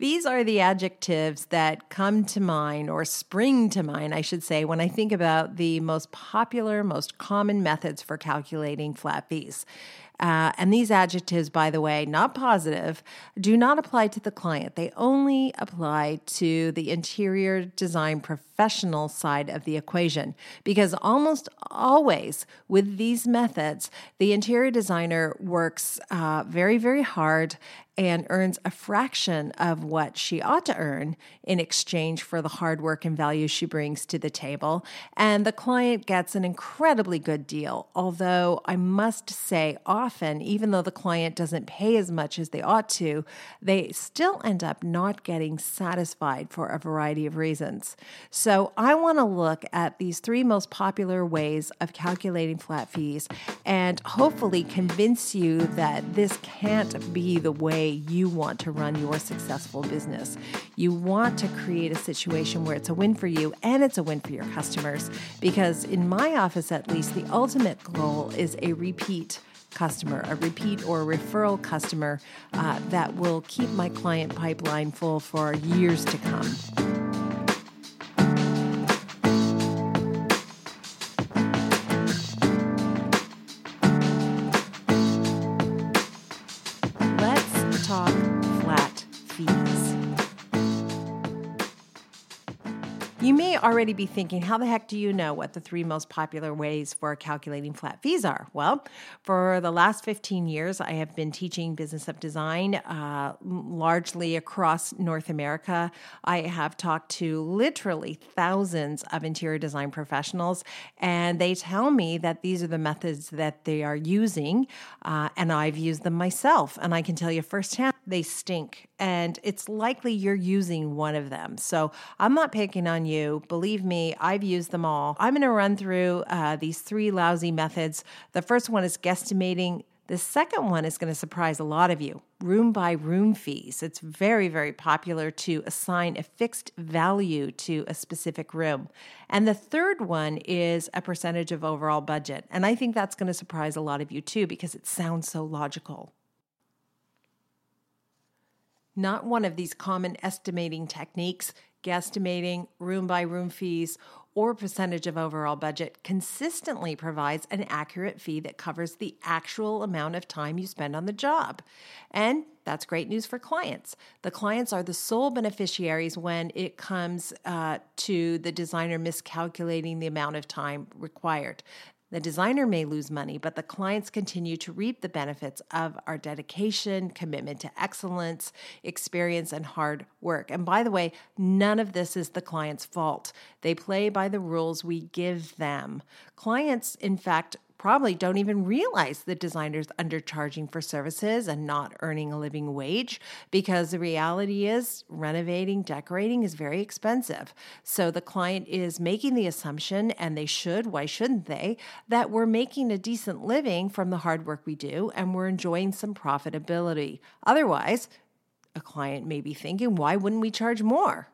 These are the adjectives that come to mind, or spring to mind, I should say, when I think about the most popular, most common methods for calculating flat fees. Uh, and these adjectives, by the way, not positive, do not apply to the client. They only apply to the interior design professional side of the equation. Because almost always with these methods, the interior designer works uh, very, very hard and earns a fraction of what she ought to earn in exchange for the hard work and value she brings to the table. And the client gets an incredibly good deal. Although I must say, often, even though the client doesn't pay as much as they ought to, they still end up not getting satisfied for a variety of reasons. So I want to look at these three most popular ways of calculating flat fees and hopefully convince you that this can't be the way you want to run your successful business. You want to create a situation where it's a win for you and it's a win for your customers. Because in my office, at least, the ultimate goal is a repeat customer, a repeat or a referral customer uh, that will keep my client pipeline full for years to come. Already be thinking, how the heck do you know what the three most popular ways for calculating flat fees are? Well, for the last 15 years, I have been teaching business of design uh, largely across North America. I have talked to literally thousands of interior design professionals, and they tell me that these are the methods that they are using, uh, and I've used them myself. And I can tell you firsthand, they stink, and it's likely you're using one of them. So I'm not picking on you. Believe me, I've used them all. I'm going to run through uh, these three lousy methods. The first one is guesstimating. The second one is going to surprise a lot of you room by room fees. It's very, very popular to assign a fixed value to a specific room. And the third one is a percentage of overall budget. And I think that's going to surprise a lot of you too because it sounds so logical not one of these common estimating techniques, guesstimating, room by room fees, or percentage of overall budget consistently provides an accurate fee that covers the actual amount of time you spend on the job. And that's great news for clients. The clients are the sole beneficiaries when it comes uh, to the designer miscalculating the amount of time required. The designer may lose money, but the clients continue to reap the benefits of our dedication, commitment to excellence, experience, and hard work. And by the way, none of this is the client's fault. They play by the rules we give them. Clients, in fact, probably don't even realize that designers undercharging for services and not earning a living wage because the reality is renovating, decorating is very expensive. So the client is making the assumption, and they should, why shouldn't they, that we're making a decent living from the hard work we do and we're enjoying some profitability. Otherwise, a client may be thinking, why wouldn't we charge more?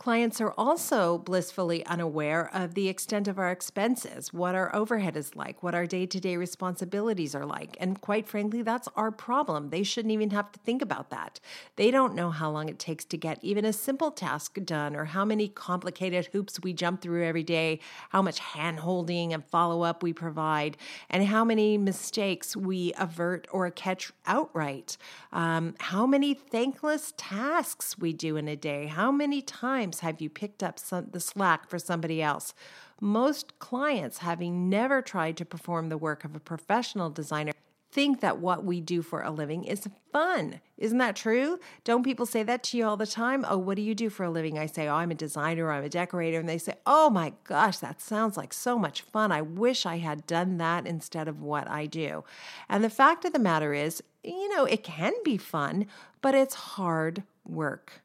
Clients are also blissfully unaware of the extent of our expenses, what our overhead is like, what our day to day responsibilities are like. And quite frankly, that's our problem. They shouldn't even have to think about that. They don't know how long it takes to get even a simple task done, or how many complicated hoops we jump through every day, how much hand holding and follow up we provide, and how many mistakes we avert or catch outright. Um, how many thankless tasks we do in a day, how many times times have you picked up some, the slack for somebody else? Most clients, having never tried to perform the work of a professional designer, think that what we do for a living is fun. Isn't that true? Don't people say that to you all the time? Oh, what do you do for a living? I say, Oh, I'm a designer, I'm a decorator. And they say, Oh my gosh, that sounds like so much fun. I wish I had done that instead of what I do. And the fact of the matter is, you know, it can be fun, but it's hard work.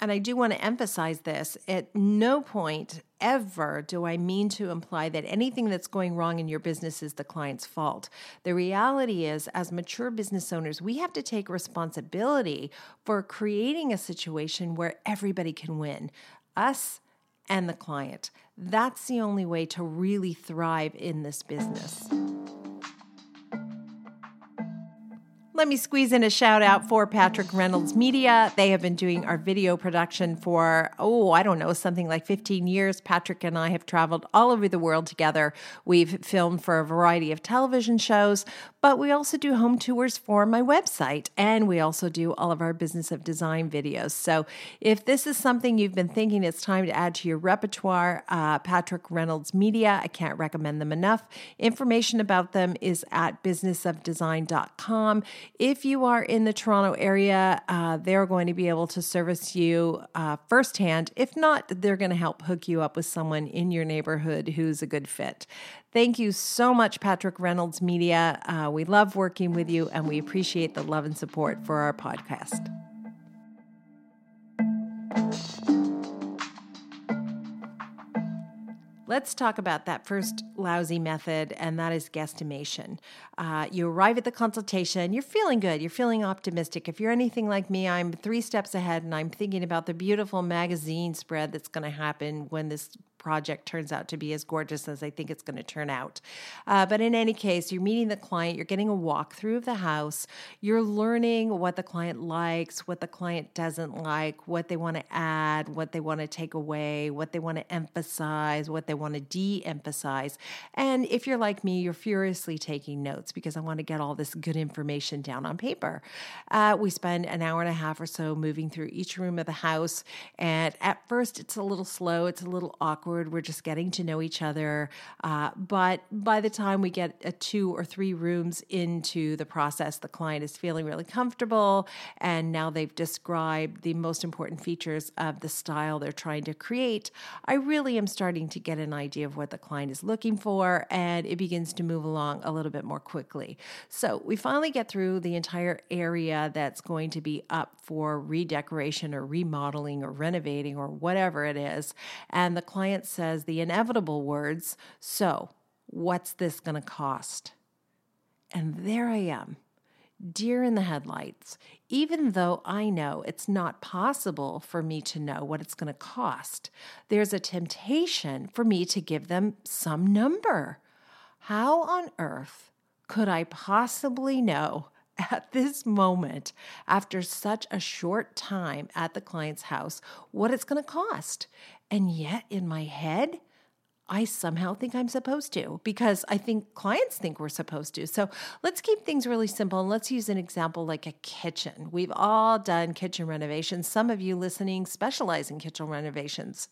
And I do want to emphasize this at no point ever do I mean to imply that anything that's going wrong in your business is the client's fault. The reality is, as mature business owners, we have to take responsibility for creating a situation where everybody can win us and the client. That's the only way to really thrive in this business. Let me squeeze in a shout out for Patrick Reynolds Media. They have been doing our video production for, oh, I don't know, something like 15 years. Patrick and I have traveled all over the world together. We've filmed for a variety of television shows, but we also do home tours for my website and we also do all of our business of design videos. So if this is something you've been thinking it's time to add to your repertoire, uh, Patrick Reynolds Media, I can't recommend them enough. Information about them is at businessofdesign.com. If you are in the Toronto area, uh, they're going to be able to service you uh, firsthand. If not, they're going to help hook you up with someone in your neighborhood who's a good fit. Thank you so much, Patrick Reynolds Media. Uh, we love working with you and we appreciate the love and support for our podcast. Let's talk about that first lousy method, and that is guesstimation. Uh, you arrive at the consultation, you're feeling good, you're feeling optimistic. If you're anything like me, I'm three steps ahead and I'm thinking about the beautiful magazine spread that's going to happen when this project turns out to be as gorgeous as I think it's going to turn out. Uh, but in any case, you're meeting the client, you're getting a walkthrough of the house, you're learning what the client likes, what the client doesn't like, what they want to add, what they want to take away, what they want to emphasize, what they want to de emphasize. And if you're like me, you're furiously taking notes because I want to get all this good information down on paper. Uh, we spend an hour and a half or so moving through each room of the house. And at first, it's a little slow, it's a little awkward We're just getting to know each other. Uh, but by the time we get a two or three rooms into the process, the client is feeling really comfortable. And now they've described the most important features of the style they're trying to create. I really am starting to get an idea of what the client is looking for, and it begins to move along a little bit more quickly. So we finally get through the entire area that's going to be up for redecoration or remodeling or renovating or whatever it is. And the client says the inevitable words, So, what's this going to cost? And there I am, deer in the headlights, even though I know it's not possible for me to know what it's going to cost. There's a temptation for me to give them some number. How on earth could I possibly know at this moment, after such a short time at the client's house, what it's going to cost. And yet, in my head, I somehow think I'm supposed to because I think clients think we're supposed to. So let's keep things really simple and let's use an example like a kitchen. We've all done kitchen renovations. Some of you listening specialize in kitchen renovations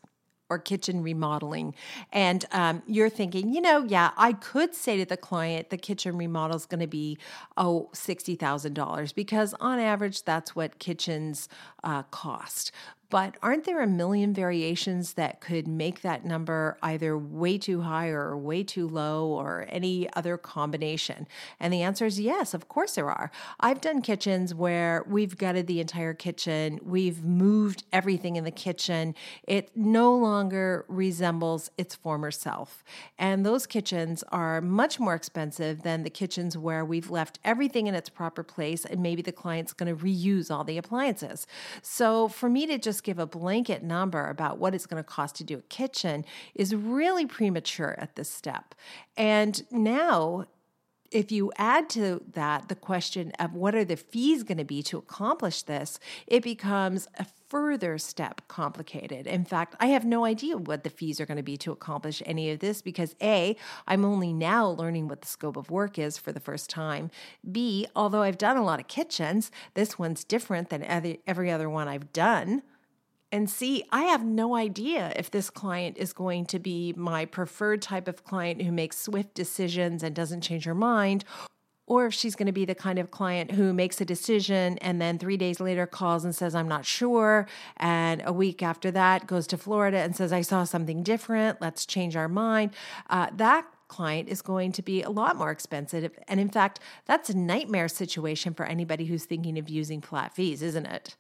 or kitchen remodeling. And um, you're thinking, you know, yeah, I could say to the client, the kitchen remodel is going to be, oh, $60,000 because on average, that's what kitchens uh, cost. But aren't there a million variations that could make that number either way too high or way too low or any other combination? And the answer is yes, of course there are. I've done kitchens where we've gutted the entire kitchen, we've moved everything in the kitchen. It no longer resembles its former self. And those kitchens are much more expensive than the kitchens where we've left everything in its proper place and maybe the client's going to reuse all the appliances. So for me to just give a blanket number about what it's going to cost to do a kitchen is really premature at this step. And now, if you add to that the question of what are the fees going to be to accomplish this, it becomes a further step complicated. In fact, I have no idea what the fees are going to be to accomplish any of this because A, I'm only now learning what the scope of work is for the first time. B, although I've done a lot of kitchens, this one's different than every other one I've done and see, I have no idea if this client is going to be my preferred type of client who makes swift decisions and doesn't change her mind, or if she's going to be the kind of client who makes a decision and then three days later calls and says, I'm not sure. And a week after that goes to Florida and says, I saw something different. Let's change our mind. Uh, that client is going to be a lot more expensive. And in fact, that's a nightmare situation for anybody who's thinking of using flat fees, isn't it?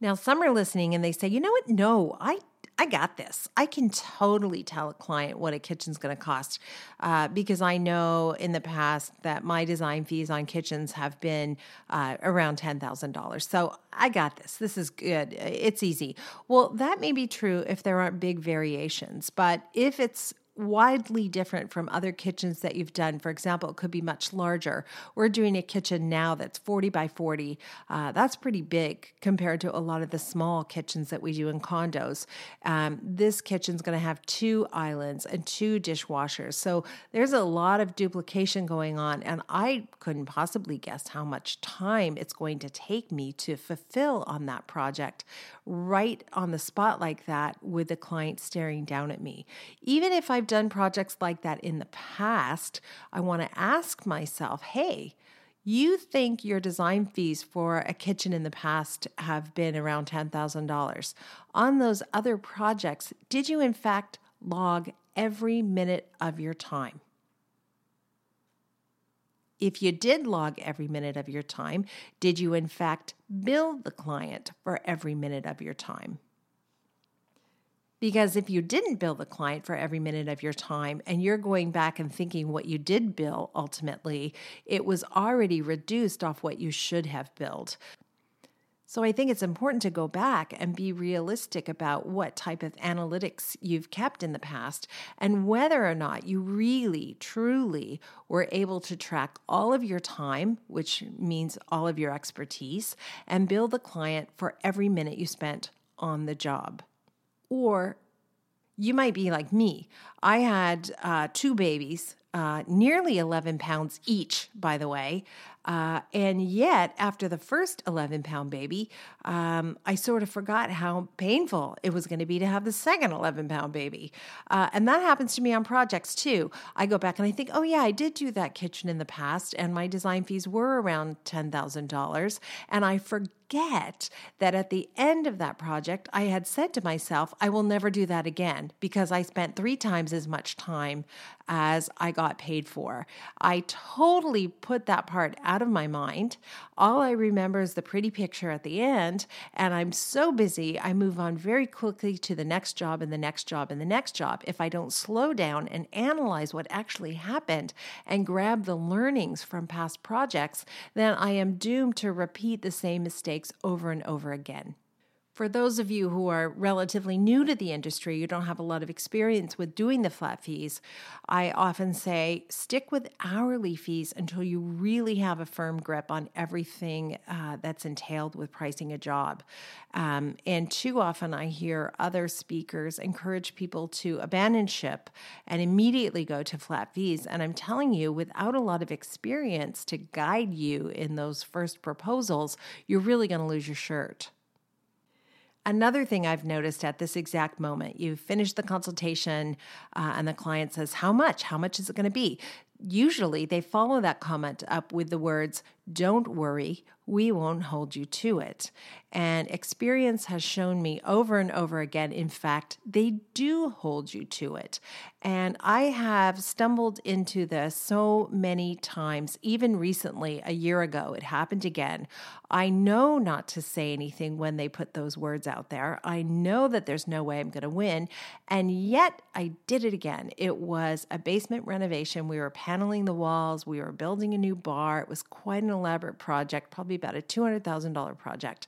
Now, some are listening and they say, you know what? No, I I got this. I can totally tell a client what a kitchen's going to cost uh, because I know in the past that my design fees on kitchens have been uh, around $10,000. So I got this. This is good. It's easy. Well, that may be true if there aren't big variations, but if it's widely different from other kitchens that you've done. For example, it could be much larger. We're doing a kitchen now that's 40 by 40. Uh, that's pretty big compared to a lot of the small kitchens that we do in condos. Um, this kitchen's going to have two islands and two dishwashers. So there's a lot of duplication going on, and I couldn't possibly guess how much time it's going to take me to fulfill on that project right on the spot like that with the client staring down at me. Even if I've done projects like that in the past, I want to ask myself, hey, you think your design fees for a kitchen in the past have been around $10,000. On those other projects, did you in fact log every minute of your time? If you did log every minute of your time, did you in fact bill the client for every minute of your time? Because if you didn't bill the client for every minute of your time and you're going back and thinking what you did bill ultimately, it was already reduced off what you should have billed. So I think it's important to go back and be realistic about what type of analytics you've kept in the past and whether or not you really, truly were able to track all of your time, which means all of your expertise, and bill the client for every minute you spent on the job. Or you might be like me. I had uh, two babies, uh, nearly 11 pounds each, by the way. Uh, and yet, after the first 11 pound baby, um, I sort of forgot how painful it was going to be to have the second 11 pound baby. Uh, and that happens to me on projects too. I go back and I think, oh, yeah, I did do that kitchen in the past, and my design fees were around $10,000. And I forget forget that at the end of that project, I had said to myself, I will never do that again because I spent three times as much time as I got paid for. I totally put that part out of my mind. All I remember is the pretty picture at the end, and I'm so busy, I move on very quickly to the next job and the next job and the next job. If I don't slow down and analyze what actually happened and grab the learnings from past projects, then I am doomed to repeat the same mistakes over and over again. For those of you who are relatively new to the industry, you don't have a lot of experience with doing the flat fees, I often say stick with hourly fees until you really have a firm grip on everything uh, that's entailed with pricing a job. Um, and too often I hear other speakers encourage people to abandon ship and immediately go to flat fees. And I'm telling you, without a lot of experience to guide you in those first proposals, you're really going to lose your shirt. Another thing I've noticed at this exact moment, you finish the consultation uh, and the client says, How much? How much is it going to be? Usually they follow that comment up with the words, Don't worry, we won't hold you to it. And experience has shown me over and over again, in fact, they do hold you to it. And I have stumbled into this so many times, even recently, a year ago, it happened again. I know not to say anything when they put those words out there. I know that there's no way I'm going to win. And yet I did it again. It was a basement renovation. We were paneling the walls, we were building a new bar. It was quite an elaborate project, probably about a $200,000 project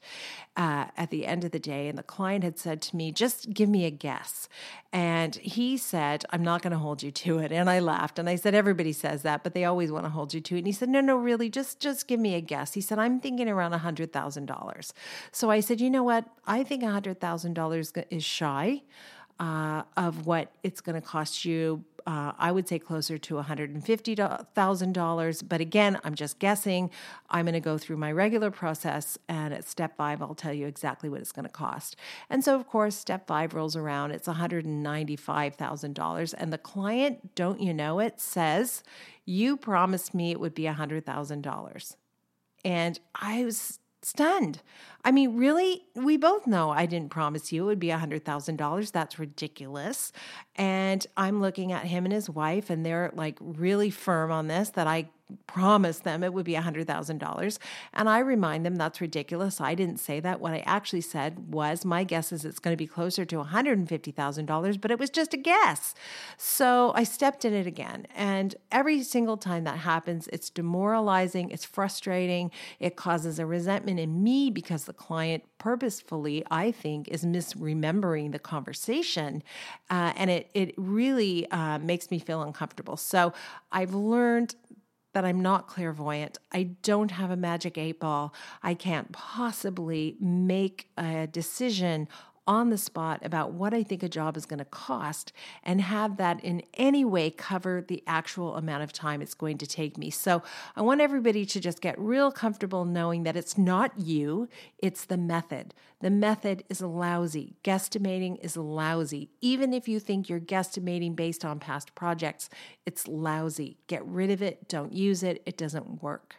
uh, at the end of the day. And the client had said to me, just give me a guess. And he said, I'm not going to hold you to it. And I laughed and I said, everybody says that, but they always want to hold you to it. And he said, no, no, really, just, just give me a guess. He said, I'm thinking around $100,000. So I said, you know what? I think $100,000 is shy. Uh, of what it's going to cost you uh, I would say closer to $150,000. But again, I'm just guessing. I'm going to go through my regular process, and at step five, I'll tell you exactly what it's going to cost. And so, of course, step five rolls around, it's $195,000. And the client, don't you know it, says, You promised me it would be $100,000. And I was stunned. I mean, really, we both know I didn't promise you it would be $100,000. That's ridiculous. And I'm looking at him and his wife, and they're like really firm on this that I promise them it would be $100,000. And I remind them that's ridiculous. I didn't say that. What I actually said was my guess is it's going to be closer to $150,000, but it was just a guess. So I stepped in it again. And every single time that happens, it's demoralizing, it's frustrating, it causes a resentment in me because the client purposefully, I think, is misremembering the conversation. Uh, and it, it really uh, makes me feel uncomfortable. So I've learned that I'm not clairvoyant. I don't have a magic eight ball. I can't possibly make a decision on the spot about what I think a job is going to cost and have that in any way cover the actual amount of time it's going to take me. So I want everybody to just get real comfortable knowing that it's not you, it's the method. The method is lousy. Guesstimating is lousy. Even if you think you're guesstimating based on past projects, it's lousy. Get rid of it, don't use it, it doesn't work.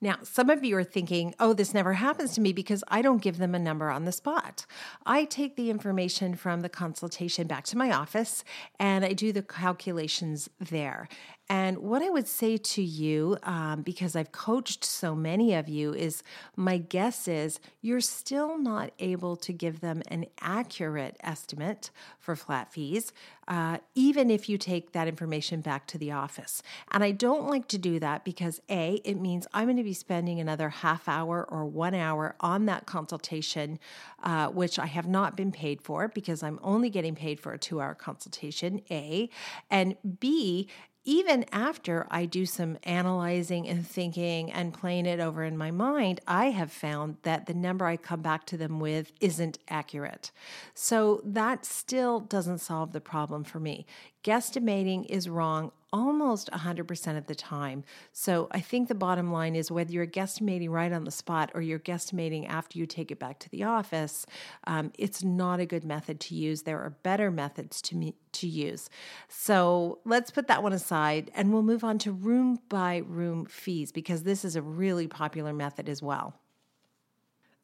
Now, some of you are thinking, oh, this never happens to me because I don't give them a number on the spot. I take the information from the consultation back to my office and I do the calculations there. And what I would say to you, um, because I've coached so many of you, is my guess is you're still not able to give them an accurate estimate for flat fees, uh, even if you take that information back to the office. And I don't like to do that because A, it means I'm going to be spending another half hour or one hour on that consultation, uh, which I have not been paid for because I'm only getting paid for a two hour consultation, A. And B, even after I do some analyzing and thinking and playing it over in my mind, I have found that the number I come back to them with isn't accurate. So that still doesn't solve the problem for me. Guesstimating is wrong almost 100% of the time. So I think the bottom line is whether you're guesstimating right on the spot or you're guesstimating after you take it back to the office, um, it's not a good method to use. There are better methods to, me, to use. So let's put that one aside and we'll move on to room by room fees because this is a really popular method as well.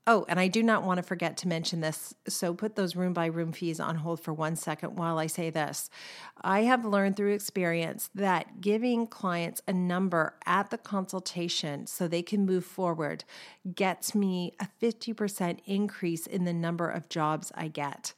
Oh, and I do not want to forget to mention this. So put those room by room fees on hold for one second while I say this. I have learned through experience that giving clients a number at the consultation so they can move forward gets me a 50% increase in the number of jobs I get.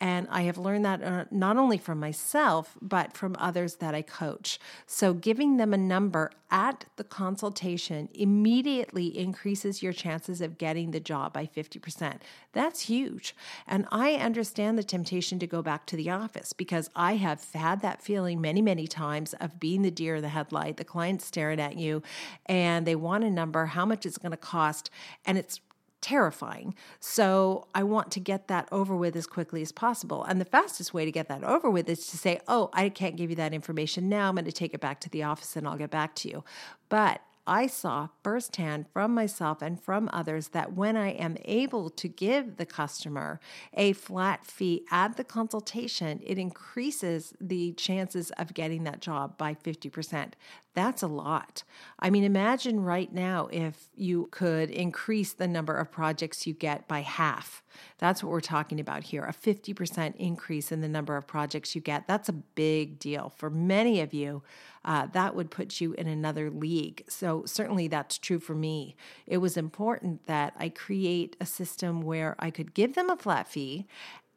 And I have learned that uh, not only from myself, but from others that I coach. So giving them a number at the consultation immediately increases your chances of getting the job by 50%. That's huge. And I understand the temptation to go back to the office because I have had that feeling many, many times of being the deer in the headlight, the client staring at you, and they want a number, how much it's going to cost. And it's terrifying. So I want to get that over with as quickly as possible. And the fastest way to get that over with is to say, oh, I can't give you that information now. I'm going to take it back to the office and I'll get back to you. But I saw firsthand from myself and from others that when I am able to give the customer a flat fee at the consultation, it increases the chances of getting that job by 50%. That's a lot. I mean, imagine right now if you could increase the number of projects you get by half. That's what we're talking about here a 50% increase in the number of projects you get. That's a big deal. For many of you, uh, that would put you in another league. So, certainly that's true for me. It was important that I create a system where I could give them a flat fee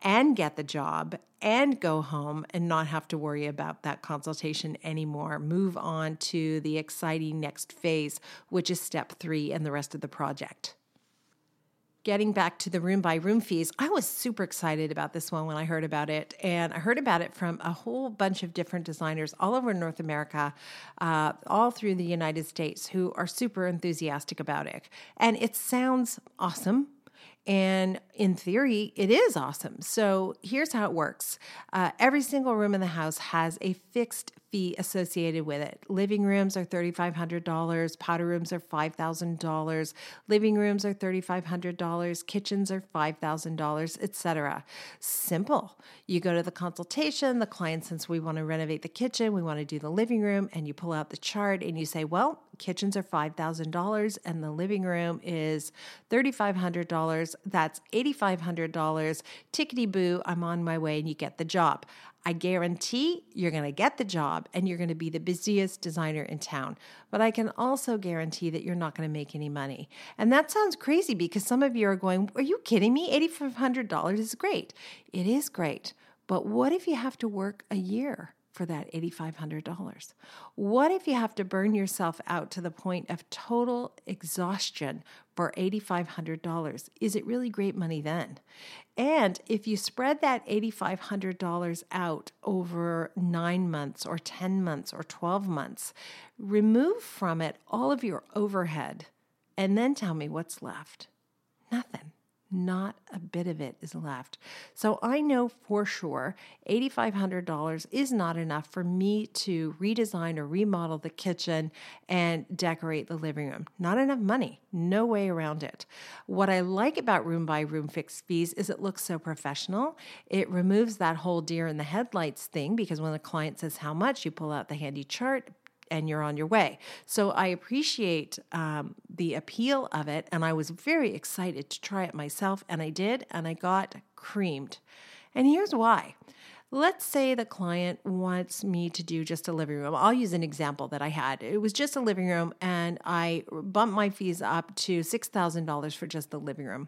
and get the job and go home and not have to worry about that consultation anymore. Move on to the exciting next phase, which is step three and the rest of the project getting back to the room by room fees, I was super excited about this one when I heard about it. And I heard about it from a whole bunch of different designers all over North America, uh, all through the United States, who are super enthusiastic about it. And it sounds awesome. And in theory, it is awesome. So here's how it works uh, every single room in the house has a fixed fee associated with it. Living rooms are $3,500, powder rooms are $5,000, living rooms are $3,500, kitchens are $5,000, etc. Simple. You go to the consultation, the client says, We want to renovate the kitchen, we want to do the living room, and you pull out the chart and you say, Well, kitchens are $5,000 and the living room is $3,500. That's $8,500. Tickety boo, I'm on my way and you get the job. I guarantee you're going to get the job and you're going to be the busiest designer in town. But I can also guarantee that you're not going to make any money. And that sounds crazy because some of you are going, Are you kidding me? $8,500 is great. It is great. But what if you have to work a year? For that $8,500? What if you have to burn yourself out to the point of total exhaustion for $8,500? Is it really great money then? And if you spread that $8,500 out over nine months or 10 months or 12 months, remove from it all of your overhead and then tell me what's left. Nothing. Not a bit of it is left. So I know for sure $8,500 is not enough for me to redesign or remodel the kitchen and decorate the living room. Not enough money. No way around it. What I like about room by room fixed fees is it looks so professional. It removes that whole deer in the headlights thing because when the client says how much, you pull out the handy chart, and you're on your way. So I appreciate um, the appeal of it, and I was very excited to try it myself, and I did, and I got creamed. And here's why. Let's say the client wants me to do just a living room. I'll use an example that I had. It was just a living room, and I bumped my fees up to $6,000 for just the living room.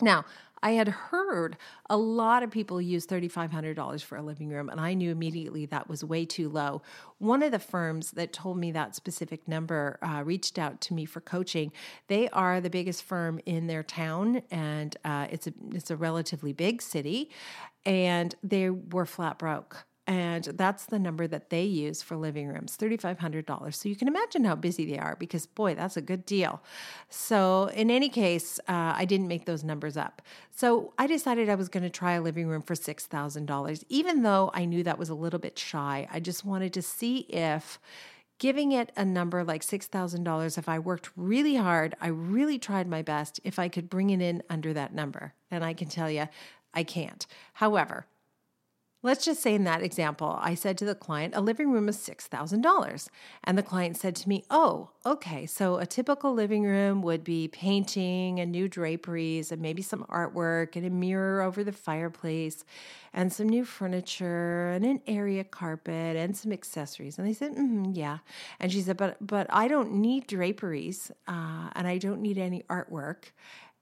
Now, I had heard a lot of people use $3,500 for a living room, and I knew immediately that was way too low. One of the firms that told me that specific number uh, reached out to me for coaching. They are the biggest firm in their town, and uh, it's a it's a relatively big city, and they were flat broke. And that's the number that they use for living rooms $3,500. So you can imagine how busy they are because, boy, that's a good deal. So, in any case, uh, I didn't make those numbers up. So, I decided I was going to try a living room for $6,000, even though I knew that was a little bit shy. I just wanted to see if giving it a number like $6,000, if I worked really hard, I really tried my best, if I could bring it in under that number. And I can tell you, I can't. However, Let's just say in that example, I said to the client, a living room is $6,000. And the client said to me, Oh, okay. So a typical living room would be painting and new draperies and maybe some artwork and a mirror over the fireplace and some new furniture and an area carpet and some accessories. And I said, mm Yeah. And she said, But, but I don't need draperies uh, and I don't need any artwork.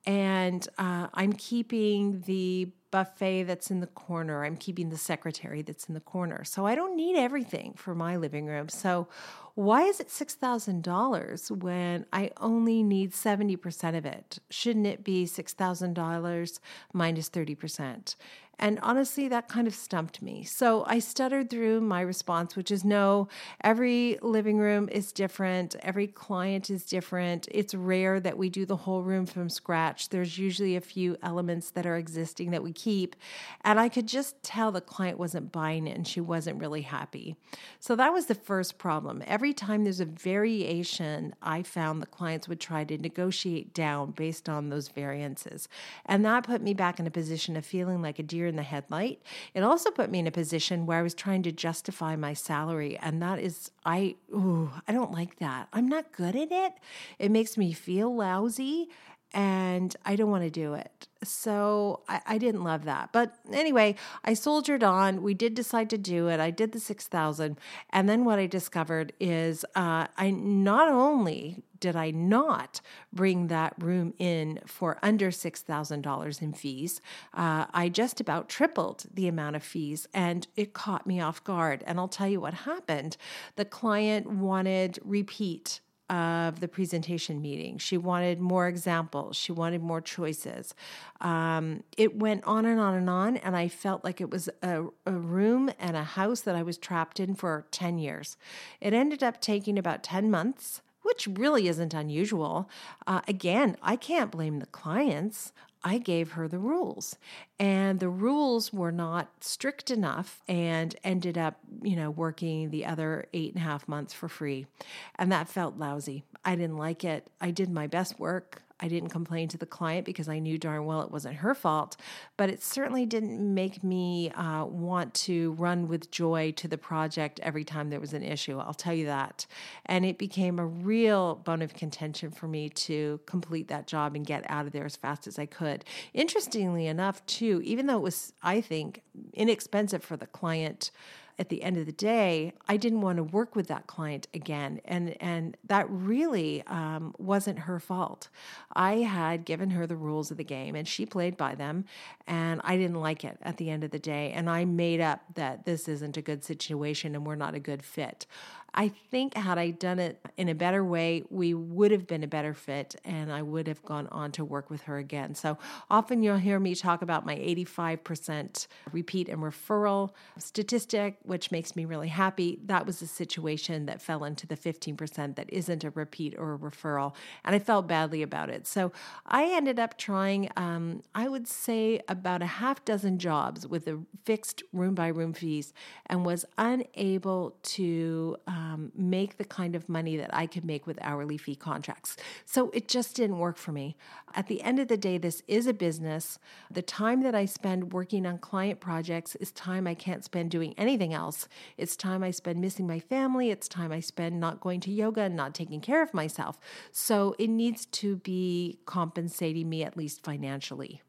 And uh, I'm keeping the buffet that's in the corner. I'm keeping the secretary that's in the corner. So I don't need everything for my living room. So why is it $6,000 when I only need 70% of it? Shouldn't it be $6,000 minus 30%? And honestly, that kind of stumped me. So I stuttered through my response, which is no, every living room is different. Every client is different. It's rare that we do the whole room from scratch. There's usually a few elements that are existing that we keep. And I could just tell the client wasn't buying it and she wasn't really happy. So that was the first problem. Every time there's a variation, I found the clients would try to negotiate down based on those variances. And that put me back in a position of feeling like a deer deer in the headlight. It also put me in a position where I was trying to justify my salary. And that is, I, ooh, I don't like that. I'm not good at it. It makes me feel lousy and I don't want to do it. So I, I, didn't love that. But anyway, I soldiered on. We did decide to do it. I did the 6,000. And then what I discovered is uh, I not only did I not bring that room in for under $6,000 in fees, uh, I just about tripled the amount of fees and it caught me off guard. And I'll tell you what happened. The client wanted repeat of the presentation meeting. She wanted more examples. She wanted more choices. Um, it went on and on and on, and I felt like it was a, a room and a house that I was trapped in for 10 years. It ended up taking about 10 months which really isn't unusual. Uh, again, I can't blame the clients. I gave her the rules, and the rules were not strict enough, and ended up, you know, working the other eight and a half months for free, and that felt lousy. I didn't like it. I did my best work. I didn't complain to the client because I knew darn well it wasn't her fault, but it certainly didn't make me uh, want to run with joy to the project every time there was an issue. I'll tell you that. And it became a real bone of contention for me to complete that job and get out of there as fast as I could. Interestingly enough, too, even though it was, I think, inexpensive for the client at the end of the day, I didn't want to work with that client again, and and that really um, wasn't her fault. I had given her the rules of the game, and she played by them, and I didn't like it at the end of the day, and I made up that this isn't a good situation and we're not a good fit. I think had I done it in a better way, we would have been a better fit and I would have gone on to work with her again. So often you'll hear me talk about my 85% repeat and referral statistic, which makes me really happy. That was a situation that fell into the 15% that isn't a repeat or a referral. And I felt badly about it. So I ended up trying, um, I would say, about a half dozen jobs with a fixed room by room fees and was unable to. Um, um, make the kind of money that I could make with hourly fee contracts. So it just didn't work for me. At the end of the day, this is a business. The time that I spend working on client projects is time I can't spend doing anything else. It's time I spend missing my family. It's time I spend not going to yoga and not taking care of myself. So it needs to be compensating me at least financially.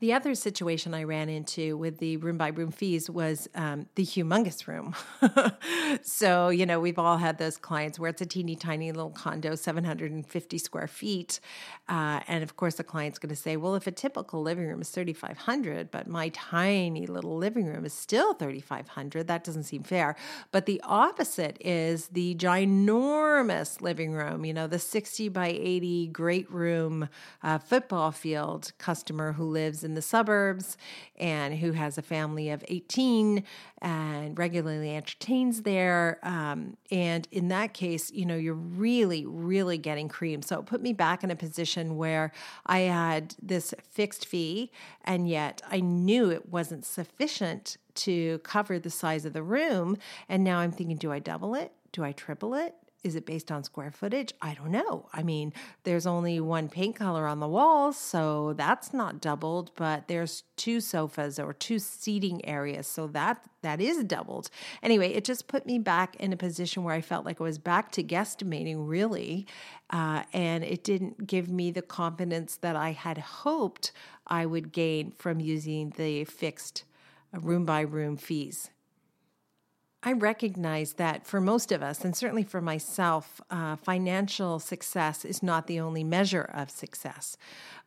The other situation I ran into with the room by room fees was um, the humongous room. so, you know, we've all had those clients where it's a teeny tiny little condo, 750 square feet. Uh, and of course, the client's going to say, well, if a typical living room is 3,500, but my tiny little living room is still 3,500, that doesn't seem fair. But the opposite is the ginormous living room, you know, the 60 by 80 great room uh, football field customer who lives in the suburbs and who has a family of 18 and regularly entertains there. Um, and in that case, you know, you're really, really getting cream. So it put me back in a position where I had this fixed fee, and yet I knew it wasn't sufficient to cover the size of the room. And now I'm thinking, do I double it? Do I triple it? Is it based on square footage? I don't know. I mean, there's only one paint color on the walls, so that's not doubled, but there's two sofas or two seating areas, so that that is doubled. Anyway, it just put me back in a position where I felt like I was back to guesstimating really, uh, and it didn't give me the confidence that I had hoped I would gain from using the fixed room by room fees. I recognize that for most of us, and certainly for myself, uh, financial success is not the only measure of success.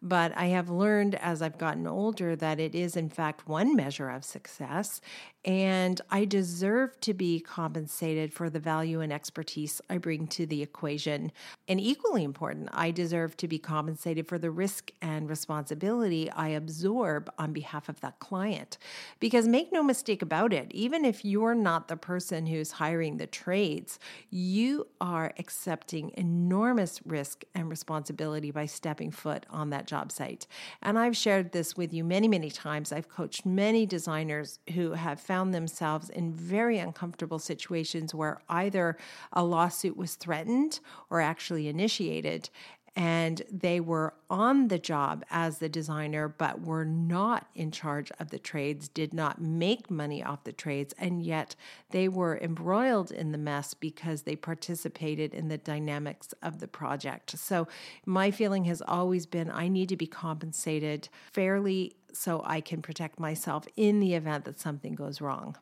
But I have learned as I've gotten older that it is, in fact, one measure of success. And I deserve to be compensated for the value and expertise I bring to the equation. And equally important, I deserve to be compensated for the risk and responsibility I absorb on behalf of that client. Because make no mistake about it, even if you're not the person who's hiring the trades, you are accepting enormous risk and responsibility by stepping foot on that job site. And I've shared this with you many, many times. I've coached many designers who have found found themselves in very uncomfortable situations where either a lawsuit was threatened or actually initiated and they were on the job as the designer but were not in charge of the trades did not make money off the trades and yet they were embroiled in the mess because they participated in the dynamics of the project so my feeling has always been i need to be compensated fairly so I can protect myself in the event that something goes wrong.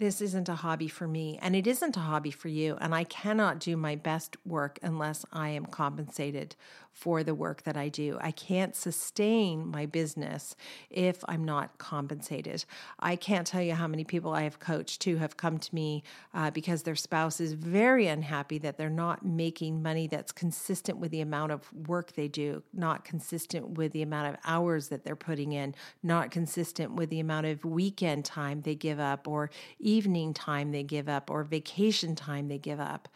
This isn't a hobby for me, and it isn't a hobby for you, and I cannot do my best work unless I am compensated for the work that I do. I can't sustain my business if I'm not compensated. I can't tell you how many people I have coached who have come to me uh, because their spouse is very unhappy that they're not making money that's consistent with the amount of work they do, not consistent with the amount of hours that they're putting in, not consistent with the amount of weekend time they give up, or evening time they give up or vacation time they give up.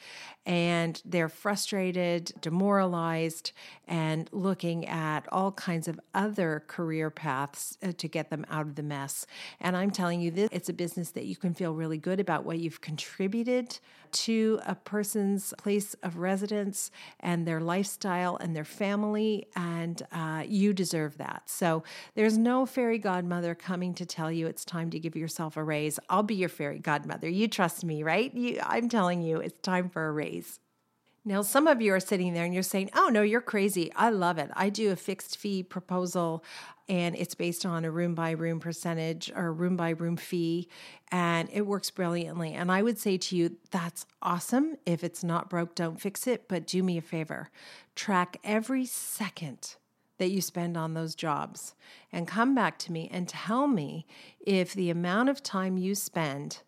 And they're frustrated, demoralized, and looking at all kinds of other career paths uh, to get them out of the mess. And I'm telling you this, it's a business that you can feel really good about what you've contributed to a person's place of residence and their lifestyle and their family. And uh, you deserve that. So there's no fairy godmother coming to tell you it's time to give yourself a raise. I'll be your fairy godmother. You trust me, right? You, I'm telling you, it's time for a raise. Now, some of you are sitting there and you're saying, Oh, no, you're crazy. I love it. I do a fixed fee proposal and it's based on a room by room percentage or room by room fee, and it works brilliantly. And I would say to you, That's awesome. If it's not broke, don't fix it. But do me a favor track every second that you spend on those jobs and come back to me and tell me if the amount of time you spend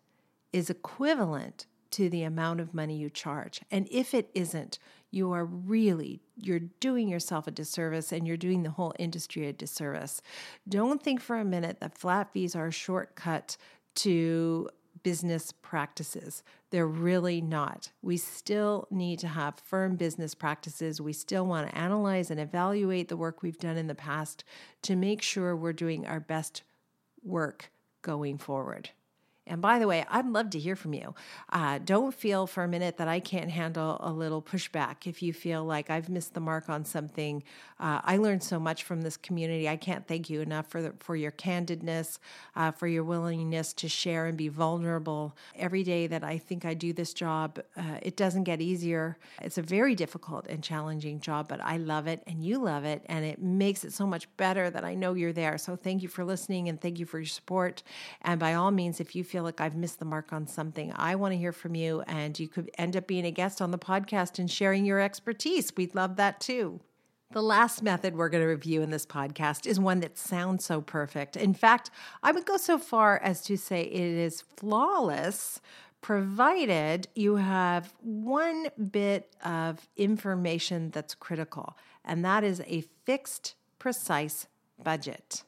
is equivalent to the amount of money you charge. And if it isn't, you are really you're doing yourself a disservice and you're doing the whole industry a disservice. Don't think for a minute that flat fees are a shortcut to business practices. They're really not. We still need to have firm business practices. We still want to analyze and evaluate the work we've done in the past to make sure we're doing our best work going forward. And by the way, I'd love to hear from you. Uh, don't feel for a minute that I can't handle a little pushback. If you feel like I've missed the mark on something, uh, I learned so much from this community. I can't thank you enough for the, for your candidness, uh, for your willingness to share and be vulnerable. Every day that I think I do this job, uh, it doesn't get easier. It's a very difficult and challenging job, but I love it and you love it, and it makes it so much better that I know you're there. So thank you for listening and thank you for your support. And by all means, if you feel feel like I've missed the mark on something, I want to hear from you. And you could end up being a guest on the podcast and sharing your expertise. We'd love that too. The last method we're going to review in this podcast is one that sounds so perfect. In fact, I would go so far as to say it is flawless, provided you have one bit of information that's critical, and that is a fixed, precise budget.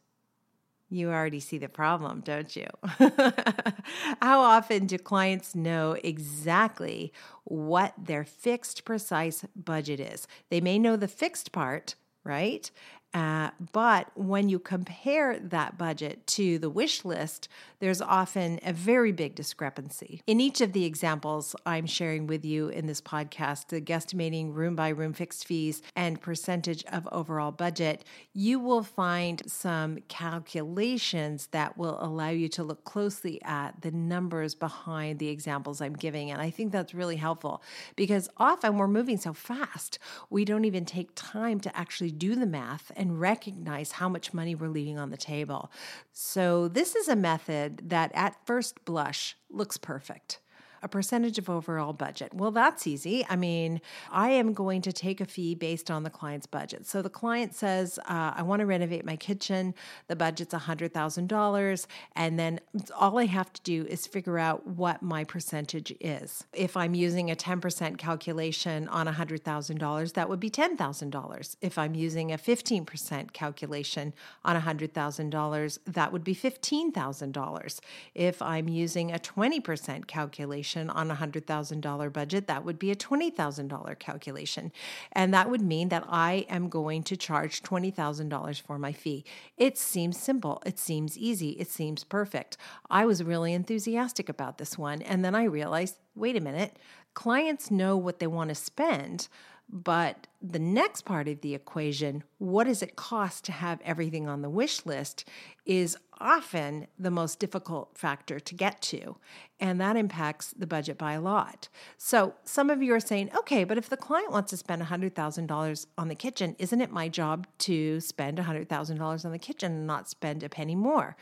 You already see the problem, don't you? How often do clients know exactly what their fixed, precise budget is? They may know the fixed part, right? Uh, but when you compare that budget to the wish list, there's often a very big discrepancy. In each of the examples I'm sharing with you in this podcast, the guesstimating room by room fixed fees and percentage of overall budget, you will find some calculations that will allow you to look closely at the numbers behind the examples I'm giving. And I think that's really helpful because often we're moving so fast, we don't even take time to actually do the math and recognize how much money we're leaving on the table. So, this is a method that at first blush looks perfect a percentage of overall budget. Well, that's easy. I mean, I am going to take a fee based on the client's budget. So the client says, uh, I want to renovate my kitchen. The budget's $100,000. And then all I have to do is figure out what my percentage is. If I'm using a 10% calculation on $100,000, that would be $10,000. If I'm using a 15% calculation on $100,000, that would be $15,000. If I'm using a 20% calculation, calculation on a $100,000 budget, that would be a $20,000 calculation. And that would mean that I am going to charge $20,000 for my fee. It seems simple. It seems easy. It seems perfect. I was really enthusiastic about this one. And then I realized wait a minute, clients know what they want to spend. But the next part of the equation, what does it cost to have everything on the wish list, is often the most difficult factor to get to. And that impacts the budget by a lot. So some of you are saying, okay, but if the client wants to spend $100,000 on the kitchen, isn't it my job to spend $100,000 on the kitchen and not spend a penny more?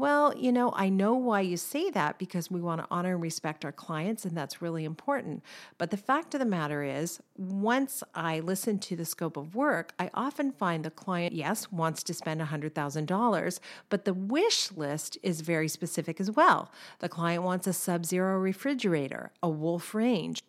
Well, you know, I know why you say that because we want to honor and respect our clients, and that's really important. But the fact of the matter is, once I listen to the scope of work, I often find the client, yes, wants to spend $100,000, but the wish list is very specific as well. The client wants a sub zero refrigerator, a wolf range,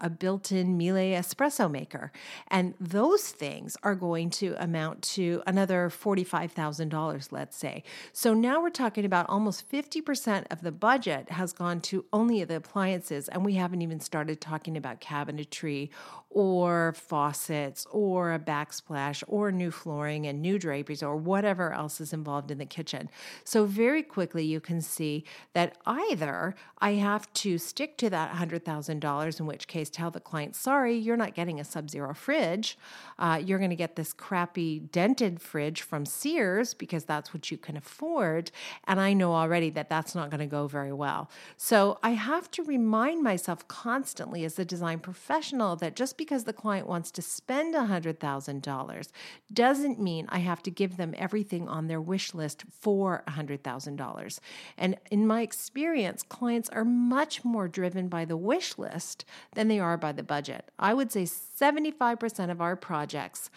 a built in Miele espresso maker. And those things are going to amount to another $45,000, let's say. So now we're talking about almost 50% of the budget has gone to only the appliances, and we haven't even started talking about cabinetry or faucets or a backsplash or new flooring and new draperies or whatever else is involved in the kitchen. So, very quickly, you can see that either I have to stick to that $100,000, in which case tell the client, sorry, you're not getting a sub zero fridge. Uh, you're going to get this crappy dented fridge from Sears because that's what you can afford. And I know already that that's not going to go very well. So, I have to remind myself constantly as a design professional that just because the client wants to spend $100,000 doesn't mean I have to give them everything on their wish list for $100,000. And in my experience, clients are much more driven by the wish list than they are by the budget. I would say 75% of our projects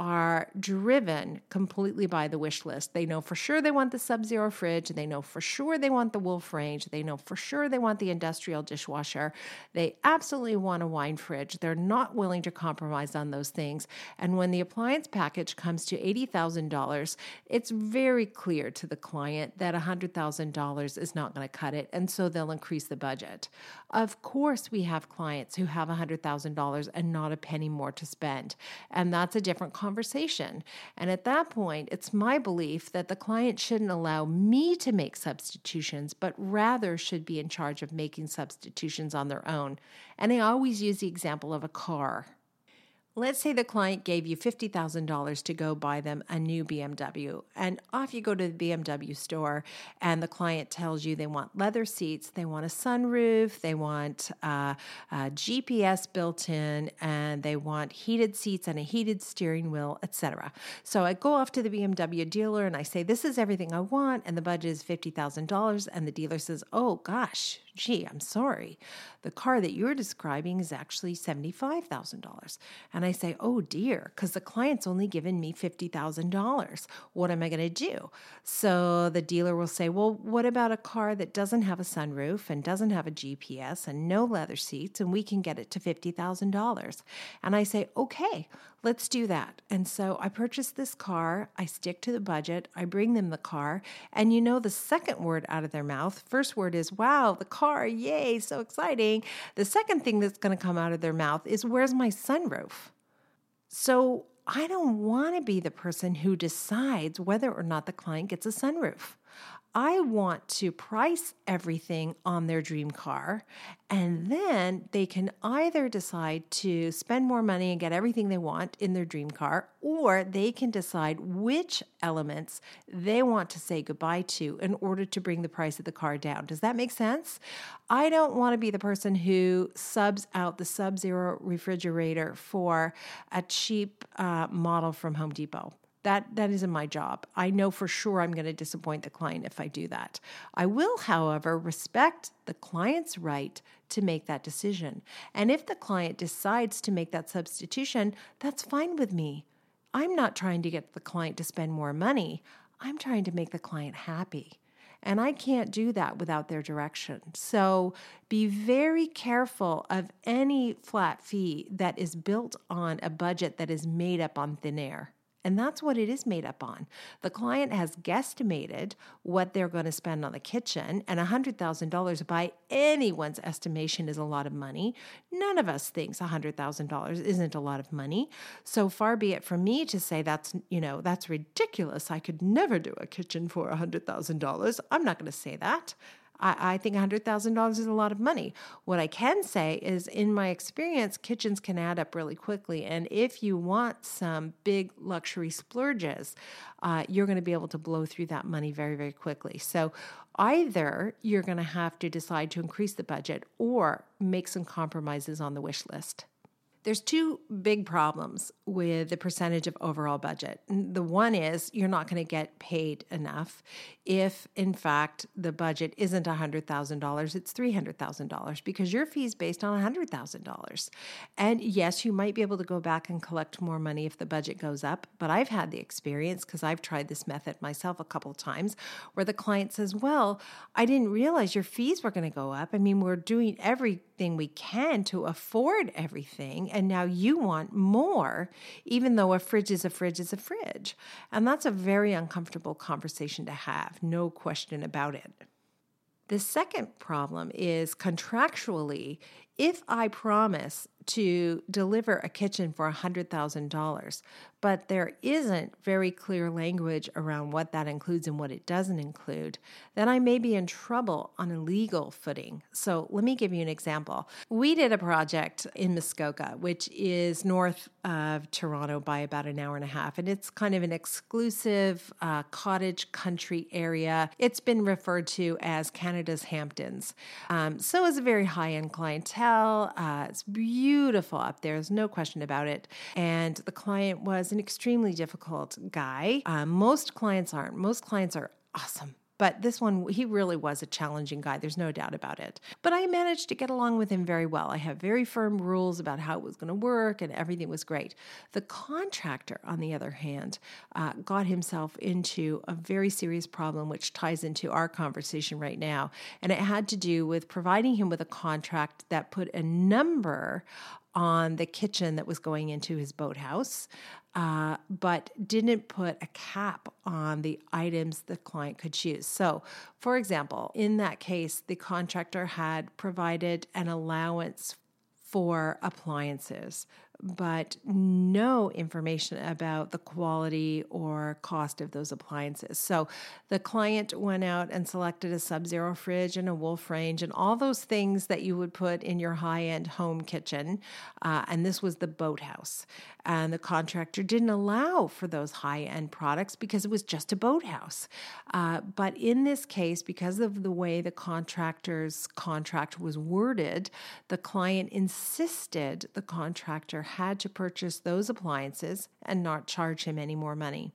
are driven completely by the wish list. They know for sure they want the sub zero fridge. They know for sure they want the wolf range. They know for sure they want the industrial dishwasher. They absolutely want a wine fridge. They're not willing to compromise on those things. And when the appliance package comes to $80,000, it's very clear to the client that $100,000 is not going to cut it. And so they'll increase the budget. Of course, we have clients who have $100,000 and not a penny more to spend. And that's a different conversation. And at that point, it's my belief that the client shouldn't allow me to make substitutions, but rather should be in charge of making substitutions on their own. And I always use the example of a car. Let's say the client gave you $50,000 to go buy them a new BMW, and off you go to the BMW store, and the client tells you they want leather seats, they want a sunroof, they want uh, GPS built in, and they want heated seats and a heated steering wheel, etc. So I go off to the BMW dealer and I say, This is everything I want, and the budget is $50,000. And the dealer says, Oh gosh, gee, I'm sorry. The car that you're describing is actually $75,000. And I say, oh dear, because the client's only given me $50,000. What am I going to do? So the dealer will say, well, what about a car that doesn't have a sunroof and doesn't have a GPS and no leather seats, and we can get it to $50,000? And I say, okay, let's do that. And so I purchase this car, I stick to the budget, I bring them the car, and you know the second word out of their mouth, first word is, wow, the car, yay, so exciting. The second thing that's going to come out of their mouth is, where's my sunroof? So I don't want to be the person who decides whether or not the client gets a sunroof. I want to price everything on their dream car, and then they can either decide to spend more money and get everything they want in their dream car, or they can decide which elements they want to say goodbye to in order to bring the price of the car down. Does that make sense? I don't want to be the person who subs out the Sub Zero refrigerator for a cheap uh, model from Home Depot. That that isn't my job. I know for sure I'm going to disappoint the client if I do that. I will, however, respect the client's right to make that decision. And if the client decides to make that substitution, that's fine with me. I'm not trying to get the client to spend more money. I'm trying to make the client happy. And I can't do that without their direction. So be very careful of any flat fee that is built on a budget that is made up on thin air. And that's what it is made up on. The client has guesstimated what they're going to spend on the kitchen, and $100,000 by anyone's estimation is a lot of money. None of us thinks $100,000 isn't a lot of money. So far be it from me to say that's, you know, that's ridiculous. I could never do a kitchen for $100,000. I'm not going to say that. I, I think $100,000 is a lot of money. What I can say is, in my experience, kitchens can add up really quickly. And if you want some big luxury splurges, uh, you're going to be able to blow through that money very, very quickly. So either you're going to have to decide to increase the budget or make some compromises on the wish list. There's two big problems with the percentage of overall budget. The one is you're not going to get paid enough if, in fact, the budget isn't $100,000, it's $300,000 because your fee is based on $100,000. And yes, you might be able to go back and collect more money if the budget goes up, but I've had the experience because I've tried this method myself a couple times where the client says, Well, I didn't realize your fees were going to go up. I mean, we're doing everything we can to afford everything and now you want more, even though a fridge is a fridge is a fridge. And that's a very uncomfortable conversation to have, no question about it. The second problem is contractually, if I promise to deliver a kitchen for $100,000, but there isn't very clear language around what that includes and what it doesn't include, then I may be in trouble on a legal footing. So let me give you an example. We did a project in Muskoka, which is north of Toronto by about an hour and a half, and it's kind of an exclusive uh, cottage country area. It's been referred to as Canada's Hamptons. Um, so it's a very high end clientele. Uh, it's beautiful up there, there's no question about it. And the client was was an extremely difficult guy. Uh, most clients aren't. Most clients are awesome. But this one, he really was a challenging guy. There's no doubt about it. But I managed to get along with him very well. I have very firm rules about how it was going to work, and everything was great. The contractor, on the other hand, uh, got himself into a very serious problem, which ties into our conversation right now. And it had to do with providing him with a contract that put a number on the kitchen that was going into his boathouse, uh, but didn't put a cap on the items the client could choose. So, for example, in that case, the contractor had provided an allowance for appliances but no information about the quality or cost of those appliances. So the client went out and selected a sub zero fridge and a wolf range and all those things that you would put in your high end home kitchen. Uh, and this was the boathouse. And the contractor didn't allow for those high end products because it was just a boathouse. Uh, but in this case, because of the way the contractor's contract was worded, the client insisted the contractor had to purchase those appliances and not charge him any more money.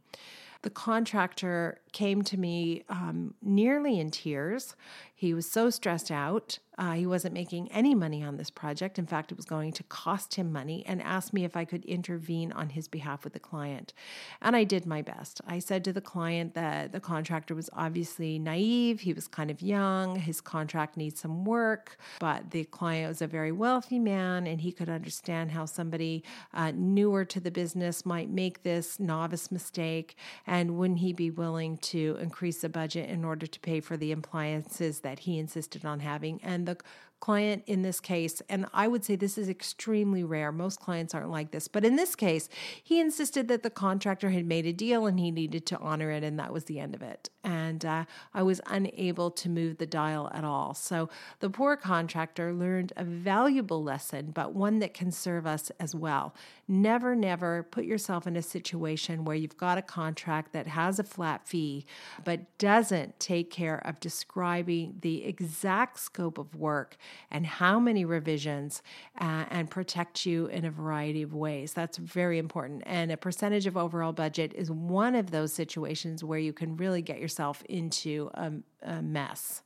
The contractor came to me um, nearly in tears. He was so stressed out. Uh, he wasn't making any money on this project. In fact, it was going to cost him money and asked me if I could intervene on his behalf with the client. And I did my best. I said to the client that the contractor was obviously naive. He was kind of young. His contract needs some work, but the client was a very wealthy man and he could understand how somebody uh, newer to the business might make this novice mistake. And wouldn't he be willing to increase the budget in order to pay for the appliances that he insisted on having. And the client in this case, and I would say this is extremely rare. Most clients aren't like this, but in this case, he insisted that the contractor had made a deal and he needed to honor it, and that was the end of it. And uh, I was unable to move the dial at all. So the poor contractor learned a valuable lesson, but one that can serve us as well. Never, never put yourself in a situation where you've got a contract that has a flat fee, but doesn't take care of describing the exact scope of work and how many revisions uh, and protect you in a variety of ways. That's very important. And a percentage of overall budget is one of those situations where you can really get yourself into a, a mess.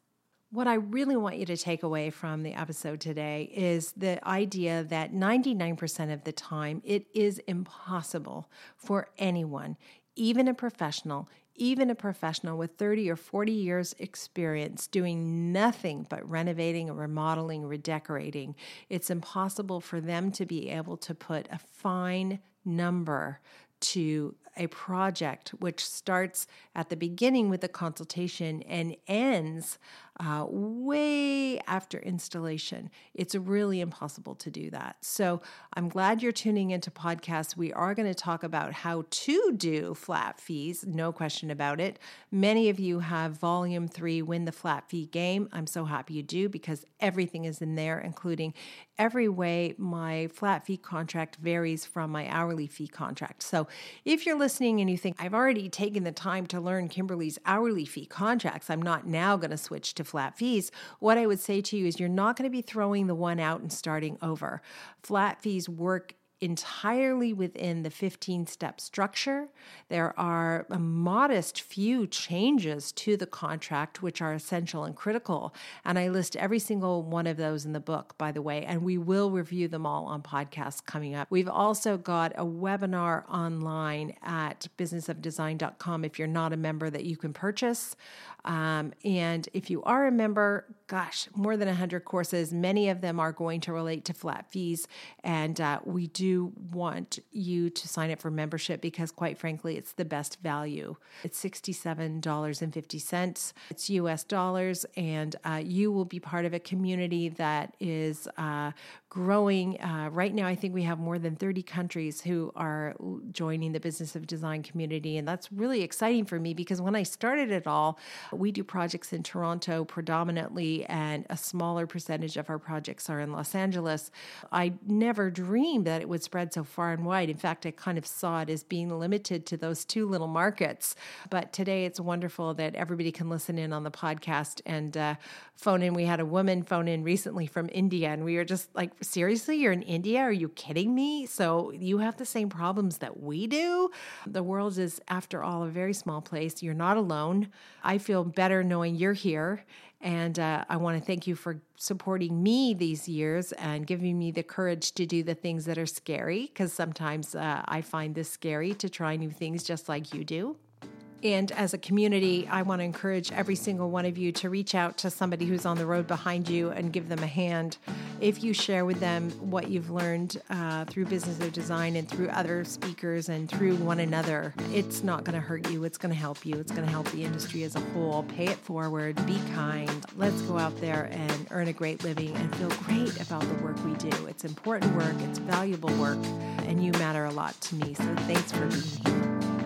What I really want you to take away from the episode today is the idea that 99% of the time it is impossible for anyone, even a professional, even a professional with 30 or 40 years experience doing nothing but renovating remodeling, redecorating, it's impossible for them to be able to put a fine number to a project which starts at the beginning with a consultation and ends uh, way after installation. It's really impossible to do that. So I'm glad you're tuning into podcasts. We are going to talk about how to do flat fees, no question about it. Many of you have volume three, Win the Flat Fee Game. I'm so happy you do because everything is in there, including every way my flat fee contract varies from my hourly fee contract. So if you're listening and you think, I've already taken the time to learn Kimberly's hourly fee contracts, I'm not now going to switch to flat fees, what I would say to you is you're not going to be throwing the one out and starting over. Flat fees work entirely within the 15 step structure. There are a modest few changes to the contract, which are essential and critical. And I list every single one of those in the book, by the way, and we will review them all on podcasts coming up. We've also got a webinar online at businessofdesign.com if you're not a member that you can purchase. Um, and if you are a member, gosh, more than 100 courses, many of them are going to relate to flat fees. And uh, we do want you to sign up for membership because, quite frankly, it's the best value. It's $67.50. It's US dollars, and uh, you will be part of a community that is uh, growing. Uh, right now, I think we have more than 30 countries who are joining the Business of Design community. And that's really exciting for me because when I started it all, we do projects in Toronto predominantly, and a smaller percentage of our projects are in Los Angeles. I never dreamed that it would spread so far and wide. In fact, I kind of saw it as being limited to those two little markets. But today it's wonderful that everybody can listen in on the podcast and uh, phone in. We had a woman phone in recently from India, and we were just like, seriously, you're in India? Are you kidding me? So you have the same problems that we do. The world is, after all, a very small place. You're not alone. I feel better knowing you're here. And uh, I want to thank you for supporting me these years and giving me the courage to do the things that are scary, because sometimes uh, I find this scary to try new things just like you do. And as a community, I want to encourage every single one of you to reach out to somebody who's on the road behind you and give them a hand. If you share with them what you've learned uh, through Business of Design and through other speakers and through one another, it's not going to hurt you. It's going to help you. It's going to help the industry as a whole. Pay it forward. Be kind. Let's go out there and earn a great living and feel great about the work we do. It's important work, it's valuable work, and you matter a lot to me. So thanks for being here.